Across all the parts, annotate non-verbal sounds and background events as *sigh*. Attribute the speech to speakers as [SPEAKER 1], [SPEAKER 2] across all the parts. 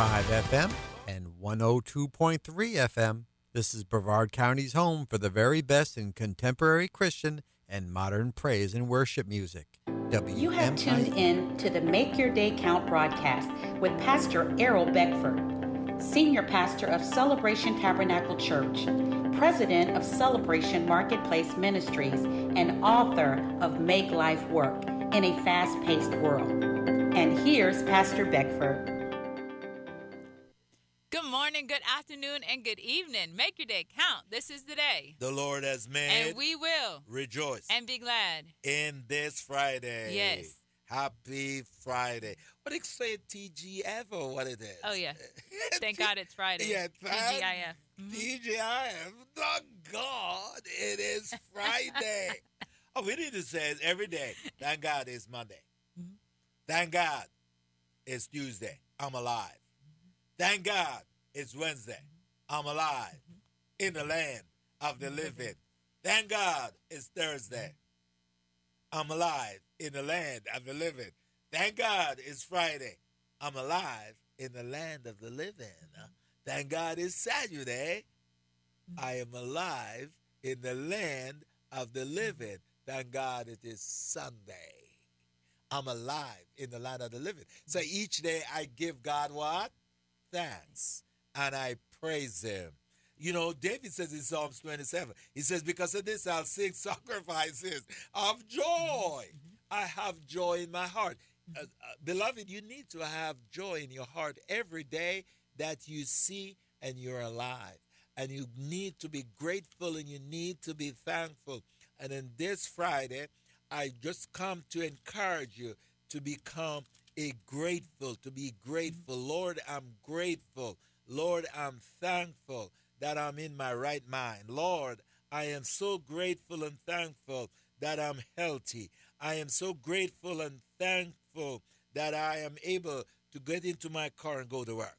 [SPEAKER 1] FM and 102.3 FM. This is Brevard County's home for the very best in contemporary Christian and modern praise and worship music.
[SPEAKER 2] WMI- you have tuned in to the Make Your Day Count broadcast with Pastor Errol Beckford, Senior Pastor of Celebration Tabernacle Church, President of Celebration Marketplace Ministries, and author of Make Life Work in a Fast Paced World. And here's Pastor Beckford.
[SPEAKER 3] Good morning, good afternoon, and good evening. Make your day count. This is the day.
[SPEAKER 4] The Lord has made.
[SPEAKER 3] And we will
[SPEAKER 4] rejoice
[SPEAKER 3] and be glad
[SPEAKER 4] in this Friday.
[SPEAKER 3] Yes.
[SPEAKER 4] Happy Friday. What excited TGF or what it is.
[SPEAKER 3] Oh, yeah. *laughs* Thank God it's Friday.
[SPEAKER 4] Yeah, thank
[SPEAKER 3] TGIF.
[SPEAKER 4] Mhm. TGIF. Thank God it is Friday. *laughs* oh, we need to say it every day. Thank God it's Monday.
[SPEAKER 3] Mhm.
[SPEAKER 4] Thank God it's Tuesday. I'm alive. Thank God it's Wednesday. I'm alive in the land of the living. Thank God it's Thursday. I'm alive in the land of the living. Thank God it's Friday. I'm alive in the land of the living. Thank God it's Saturday. I am alive in the land of the living. Thank God it is Sunday. I'm alive in the land of the living. So each day I give God what? Thanks. And I praise him. You know, David says in Psalms 27, he says, Because of this I'll sing *laughs* sacrifices of joy. I have joy in my heart. Uh, uh, beloved, you need to have joy in your heart every day that you see and you're alive. And you need to be grateful and you need to be thankful. And in this Friday, I just come to encourage you to become a grateful, to be grateful. Lord, I'm grateful. Lord, I'm thankful that I'm in my right mind. Lord, I am so grateful and thankful that I'm healthy. I am so grateful and thankful that I am able to get into my car and go to work.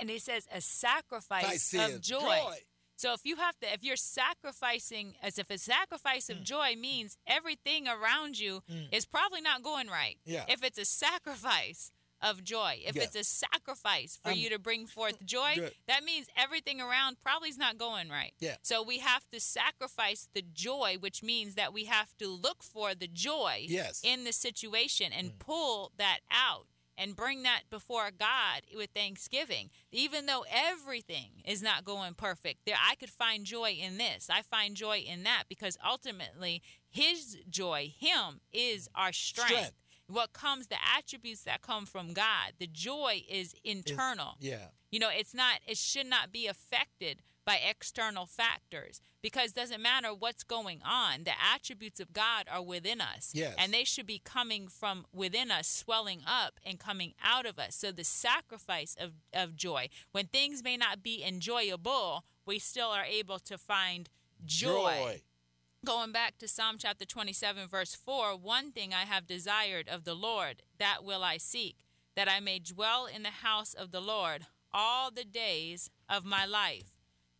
[SPEAKER 3] And he says a sacrifice of joy.
[SPEAKER 4] Joy.
[SPEAKER 3] So if you have to, if you're sacrificing, as if a sacrifice of joy means everything around you
[SPEAKER 4] Mm.
[SPEAKER 3] is probably not going right.
[SPEAKER 4] Yeah.
[SPEAKER 3] If it's a sacrifice of joy, if
[SPEAKER 4] Yeah.
[SPEAKER 3] it's a sacrifice for you to bring forth joy,
[SPEAKER 4] Good.
[SPEAKER 3] that means everything around probably is not going right.
[SPEAKER 4] Yeah.
[SPEAKER 3] So we have to sacrifice the joy, which means that we have to look for the joy
[SPEAKER 4] Yes.
[SPEAKER 3] in the situation and
[SPEAKER 4] Mm.
[SPEAKER 3] pull that out and bring that before God with thanksgiving. Even though everything is not going perfect, there I could find joy in this. I find joy in that because ultimately his joy, him is our strength.
[SPEAKER 4] Strength.
[SPEAKER 3] What comes the attributes that come from God. The joy is internal.
[SPEAKER 4] Yeah.
[SPEAKER 3] You know, it's not it should not be affected by external factors because it doesn't matter what's going on. The attributes of God are within us.
[SPEAKER 4] Yes.
[SPEAKER 3] And they should be coming from within us, swelling up and coming out of us. So the sacrifice of, of joy, when things may not be enjoyable, we still are able to find joy. Going back to Psalm chapter 27, verse 4 One thing I have desired of the Lord, that will I seek, that I may dwell in the house of the Lord all the days of my life,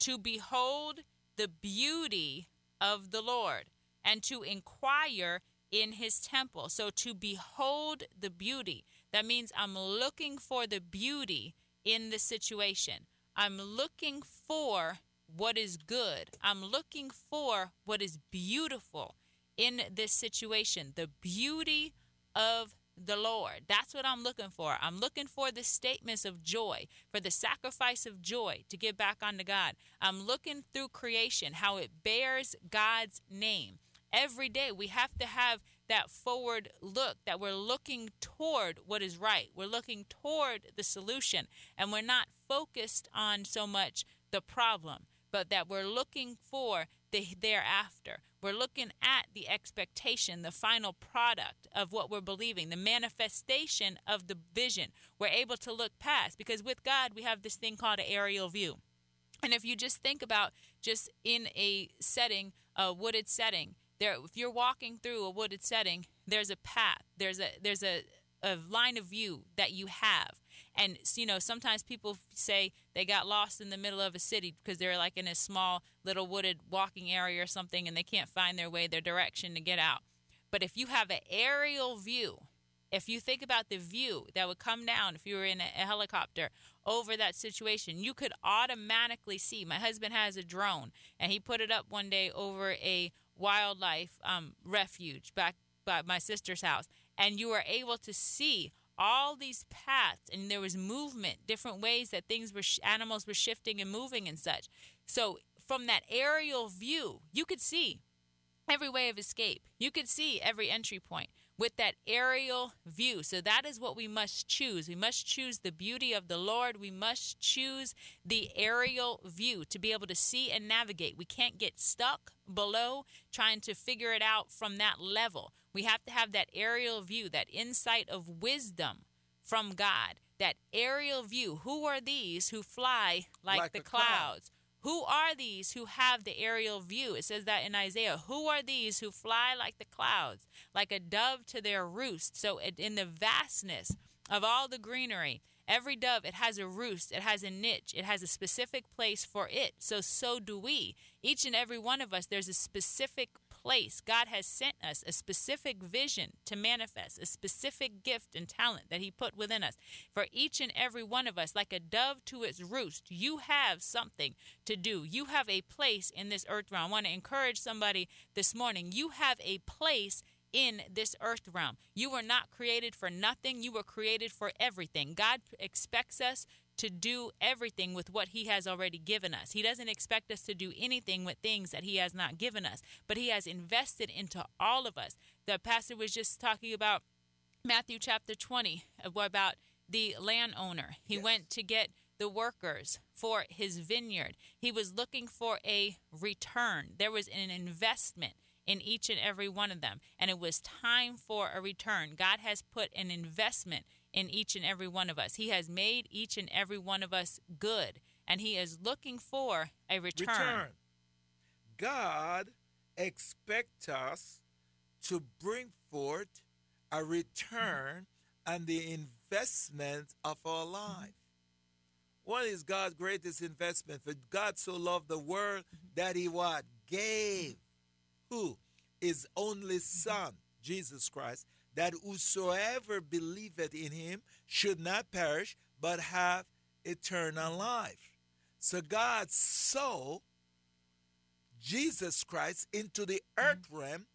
[SPEAKER 3] to behold the beauty of the Lord, and to inquire in his temple. So to behold the beauty, that means I'm looking for the beauty in the situation. I'm looking for what is good. I'm looking for what is beautiful in this situation. The beauty of the Lord. That's what I'm looking for. I'm looking for the statements of joy, for the sacrifice of joy to give back unto God. I'm looking through creation, how it bears God's name. Every day we have to have that forward look that we're looking toward what is right. We're looking toward the solution and we're not focused on so much the problem, but that we're looking for the thereafter. We're looking at the expectation, the final product of what we're believing, the manifestation of the vision. We're able to look past because with God, we have this thing called an aerial view. And if you just think about just in a setting, a wooded setting, there if you're walking through a wooded setting, there's a path. There's a there's a a line of view that you have. And you know, sometimes people say they got lost in the middle of a city because they're like in a small little wooded walking area or something and they can't find their way, their direction to get out. But if you have an aerial view, if you think about the view that would come down if you were in a, helicopter over that situation, you could automatically see. My husband has a drone, and he put it up one day over a wildlife um, refuge back by my sister's house, and you were able to see all these paths and there was movement different ways that things were animals were shifting and moving and such. So from that aerial view you could see every way of escape. You could see every entry point with that aerial view. So that is what we must choose. We must choose the beauty of the Lord. We must choose the aerial view to be able to see and navigate. We can't get stuck below trying to figure it out from that level. We have to have that aerial view, that insight of wisdom from God, that aerial view. Who are these who fly like, like the clouds? Cloud. Who are these who have the aerial view? It says that in Isaiah. Who are these who fly like the clouds, like a dove to their roost? So, in the vastness of all the greenery, every dove, it has a roost, it has a niche, it has a specific place for it. So, so do we. Each and every one of us, there's a specific place. God has sent us a specific vision to manifest, a specific gift and talent that He put within us. For each and every one of us, like a dove to its roost, you have something to do. You have a place in this earth realm. I want to encourage somebody this morning. You have a place in this earth realm. You were not created for nothing, you were created for everything. God expects us to do everything with what He has already given us. He doesn't expect us to do anything with things that He has not given us, but He has invested into all of us. The pastor was just talking about Matthew chapter 20 uh, about the landowner. He yes. went to get the workers for his vineyard. He was looking for a return. There was an investment in each and every one of them, and it was time for a return. God has put an investment in each and every one of us. He has made each and every one of us good, and He is looking for a return. return.
[SPEAKER 4] God expects us to bring forth a return and the investment of our life. What is God's greatest investment? For God so loved the world that he what? Gave. Who? His only son, Jesus Christ, that whosoever believeth in him should not perish, but have eternal life. So God saw Jesus Christ into the earth realm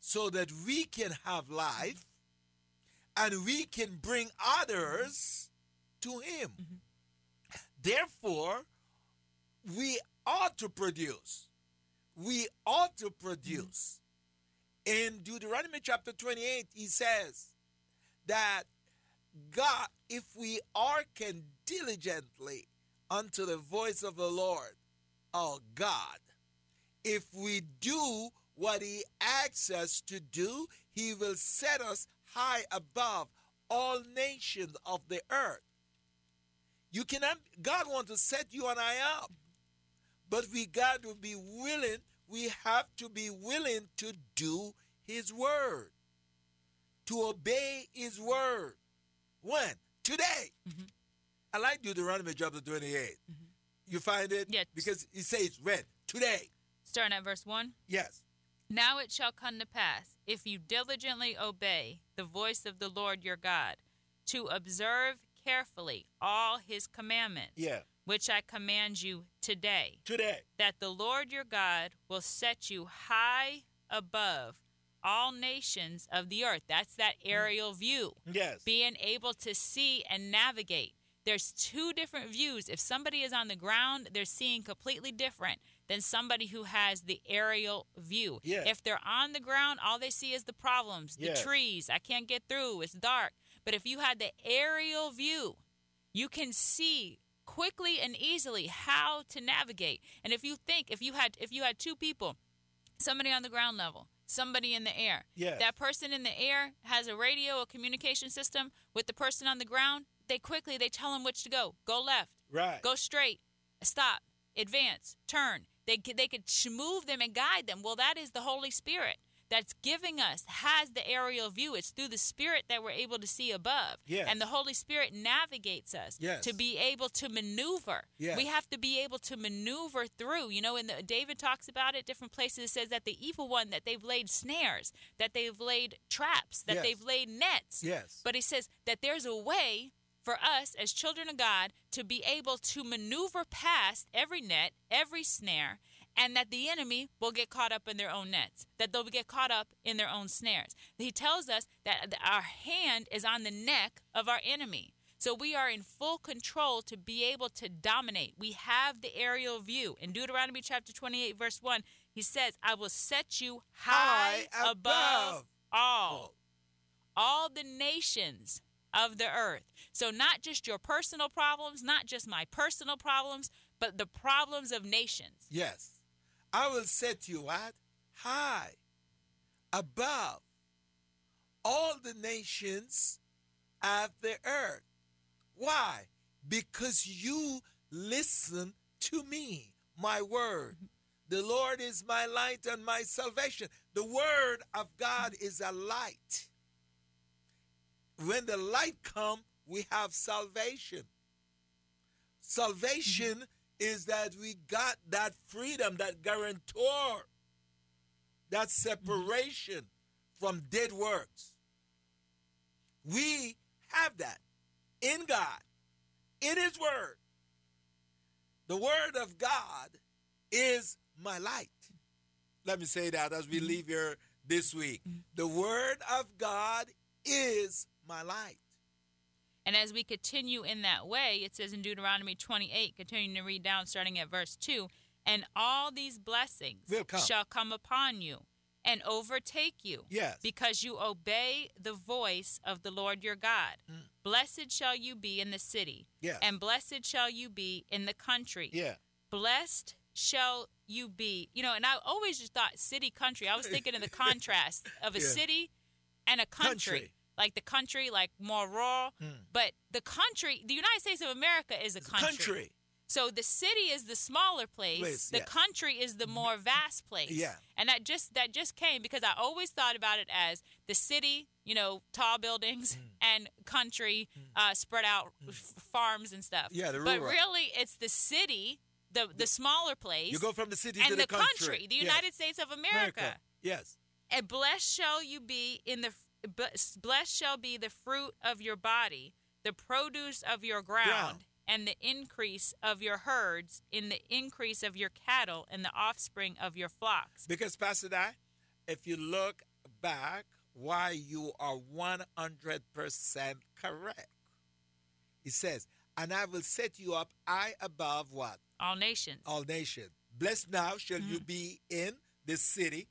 [SPEAKER 4] so that we can have life and we can bring others to him. Mm-hmm. Therefore, we ought to produce. We ought to produce. In Deuteronomy chapter 28, he says that God, if we hearken diligently unto the voice of the Lord, our God, if we do what he asks us to do, he will set us high above all nations of the earth. You cannot, God wants to set you and I up, but we got to be willing we have to be willing to do His word, to obey His word. When? Today. Mm-hmm. I like Deuteronomy chapter 28. Mm-hmm. You find it?
[SPEAKER 3] Yes.
[SPEAKER 4] Because it says, read, today.
[SPEAKER 3] Starting at verse 1?
[SPEAKER 4] Yes.
[SPEAKER 3] Now it shall come to pass, if you diligently obey the voice of the Lord your God, to observe carefully all his commandments.
[SPEAKER 4] Yeah
[SPEAKER 3] which I command you today.
[SPEAKER 4] Today.
[SPEAKER 3] That the Lord your God will set you high above all nations of the earth. That's that mm. aerial view.
[SPEAKER 4] Yes.
[SPEAKER 3] Being able to see and navigate. There's two different views. If somebody is on the ground, they're seeing completely different than somebody who has the aerial view.
[SPEAKER 4] Yes.
[SPEAKER 3] If they're on the ground, all they see is the problems, the trees. I can't get through. It's dark. But if you had the aerial view, you can see quickly and easily how to navigate. And if you think if you had if you had two people, somebody on the ground level, somebody in the air,
[SPEAKER 4] yes.
[SPEAKER 3] that person in the air has a radio, a communication system with the person on the ground. They quickly they tell them which to go. Go left.
[SPEAKER 4] Right.
[SPEAKER 3] Go straight. Stop. Advance. Turn. They they could move them and guide them. Well, that is the Holy Spirit that's giving us has the aerial view. It's through the Spirit that we're able to see above.
[SPEAKER 4] Yes.
[SPEAKER 3] And the Holy Spirit navigates us
[SPEAKER 4] Yes.
[SPEAKER 3] to be able to maneuver.
[SPEAKER 4] Yes.
[SPEAKER 3] We have to be able to maneuver through. You know, and the, David talks about it different places. It says that the evil one that they've laid snares, that they've laid traps, that
[SPEAKER 4] Yes.
[SPEAKER 3] they've laid nets.
[SPEAKER 4] Yes.
[SPEAKER 3] But he says that there's a way for us as children of God to be able to maneuver past every net, every snare, and that the enemy will get caught up in their own nets, that they'll get caught up in their own snares. He tells us that our hand is on the neck of our enemy. So we are in full control to be able to dominate. We have the aerial view. In Deuteronomy chapter 28, verse 1, he says, I will set you high,
[SPEAKER 4] High
[SPEAKER 3] above
[SPEAKER 4] above
[SPEAKER 3] all all the nations of the earth. So, not just your personal problems, not just my personal problems, but the problems of nations.
[SPEAKER 4] Yes. I will set you what? High, above all the nations of the earth. Why? Because you listen to me, my word. The Lord is my light and my salvation. The word of God is a light. When the light come, we have salvation. Salvation is that we got that freedom, that guarantor, that separation from dead works. We have that in God, in His Word. The Word of God is my light. Let me say that as we mm-hmm. leave here this week. Mm-hmm. The Word of God is my light.
[SPEAKER 3] And as we continue in that way, it says in Deuteronomy 28, continuing to read down, starting at verse 2 And all these blessings
[SPEAKER 4] come.
[SPEAKER 3] shall come upon you and overtake you.
[SPEAKER 4] Yes.
[SPEAKER 3] Because you obey the voice of the Lord your God. Blessed shall you be in the city,
[SPEAKER 4] Mm. Yes.
[SPEAKER 3] and blessed shall you be in the country.
[SPEAKER 4] Yeah.
[SPEAKER 3] Blessed shall you be. You know, and I always just thought city country. I was thinking of the *laughs* contrast of a
[SPEAKER 4] Yeah.
[SPEAKER 3] city and a country.
[SPEAKER 4] Country.
[SPEAKER 3] Like the country, like more rural. But the country, the United States of America is a country.
[SPEAKER 4] Country.
[SPEAKER 3] So the city is the smaller place.
[SPEAKER 4] Place,
[SPEAKER 3] the
[SPEAKER 4] yeah.
[SPEAKER 3] country is the more vast place.
[SPEAKER 4] Yeah.
[SPEAKER 3] And that just that just came because I always thought about it as the city, you know, tall buildings
[SPEAKER 4] Mm.
[SPEAKER 3] and country uh, spread out f- farms and stuff.
[SPEAKER 4] Yeah, the rural.
[SPEAKER 3] But really it's the city, the the smaller place.
[SPEAKER 4] You go from the city
[SPEAKER 3] and
[SPEAKER 4] to
[SPEAKER 3] the,
[SPEAKER 4] the,
[SPEAKER 3] country, the
[SPEAKER 4] Yes.
[SPEAKER 3] United States of America.
[SPEAKER 4] Yes.
[SPEAKER 3] And blessed shall you be in the blessed shall be the fruit of your body, the produce of your ground,
[SPEAKER 4] Ground.
[SPEAKER 3] and the increase of your herds, in the increase of your cattle, and the offspring of your flocks.
[SPEAKER 4] Because, Pastor Di, if you look back, why you are 100% correct. He says, and I will set you up high above what?
[SPEAKER 3] All nations.
[SPEAKER 4] All nations. Blessed now shall you mm-hmm. be in this city.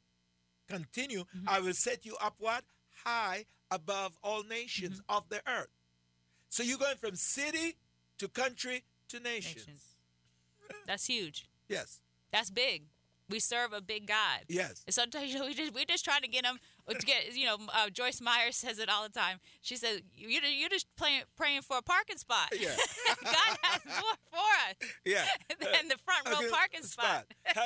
[SPEAKER 4] Continue. Mm-hmm. I will set you up what? High above all nations of the earth. So you're going from city to country to nations.
[SPEAKER 3] nations. That's huge.
[SPEAKER 4] Yes.
[SPEAKER 3] That's big. We serve a big God.
[SPEAKER 4] Yes.
[SPEAKER 3] And sometimes you *laughs* know, we just we're just trying to get them to get you know uh, Joyce Meyer says it all the time. She says you you're just playing, praying for a parking spot.
[SPEAKER 4] Yeah. *laughs*
[SPEAKER 3] God has more for us
[SPEAKER 4] Yeah. *laughs*
[SPEAKER 3] than the front row
[SPEAKER 4] Okay,
[SPEAKER 3] parking spot.
[SPEAKER 4] Uh,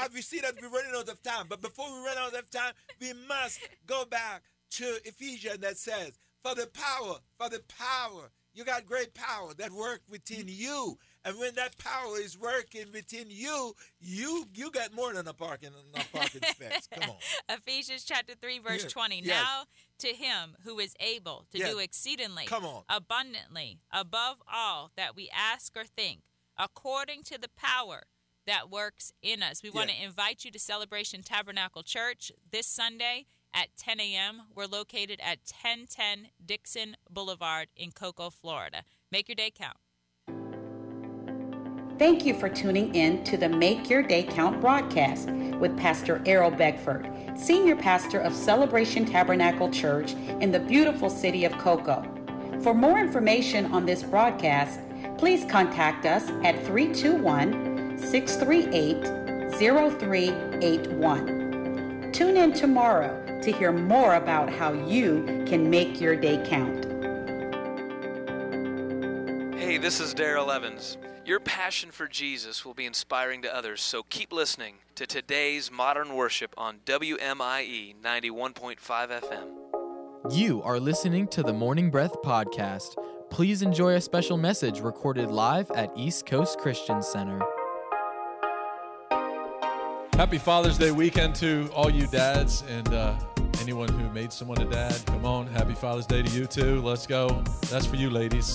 [SPEAKER 4] uh, we see that we're running out of time, but before we run out of time, we must go back to Ephesians that says, "For the power, for the power, you got great power that work within you, and when that power is working within you, you you got more than a parking a *laughs* parking space. Come on,
[SPEAKER 3] Ephesians chapter 3 verse
[SPEAKER 4] Yeah.
[SPEAKER 3] 20.
[SPEAKER 4] Yes.
[SPEAKER 3] Now to him who is able to
[SPEAKER 4] Yes.
[SPEAKER 3] do exceedingly
[SPEAKER 4] Come on.
[SPEAKER 3] abundantly above all that we ask or think according to the power that works in us. We want to invite you to Celebration Tabernacle Church this Sunday at 10 a.m. We're located at 1010 Dixon Boulevard in Cocoa, Florida. Make your day count.
[SPEAKER 2] Thank you for tuning in to the Make Your Day Count broadcast with Pastor Errol Beckford, Senior Pastor of Celebration Tabernacle Church in the beautiful city of Cocoa. For more information on this broadcast, please contact us at 321 638 0381. Tune in tomorrow to hear more about how you can make your day count.
[SPEAKER 5] Hey, this is Darrell Evans. Your passion for Jesus will be inspiring to others, so keep listening to today's modern worship on WMIE 91.5 FM.
[SPEAKER 6] You are listening to the Morning Breath Podcast. Please enjoy a special message recorded live at East Coast Christian Center.
[SPEAKER 7] Happy Father's Day weekend to all you dads and uh, anyone who made someone a dad. Come on, happy Father's Day to you too. Let's go. That's for you, ladies.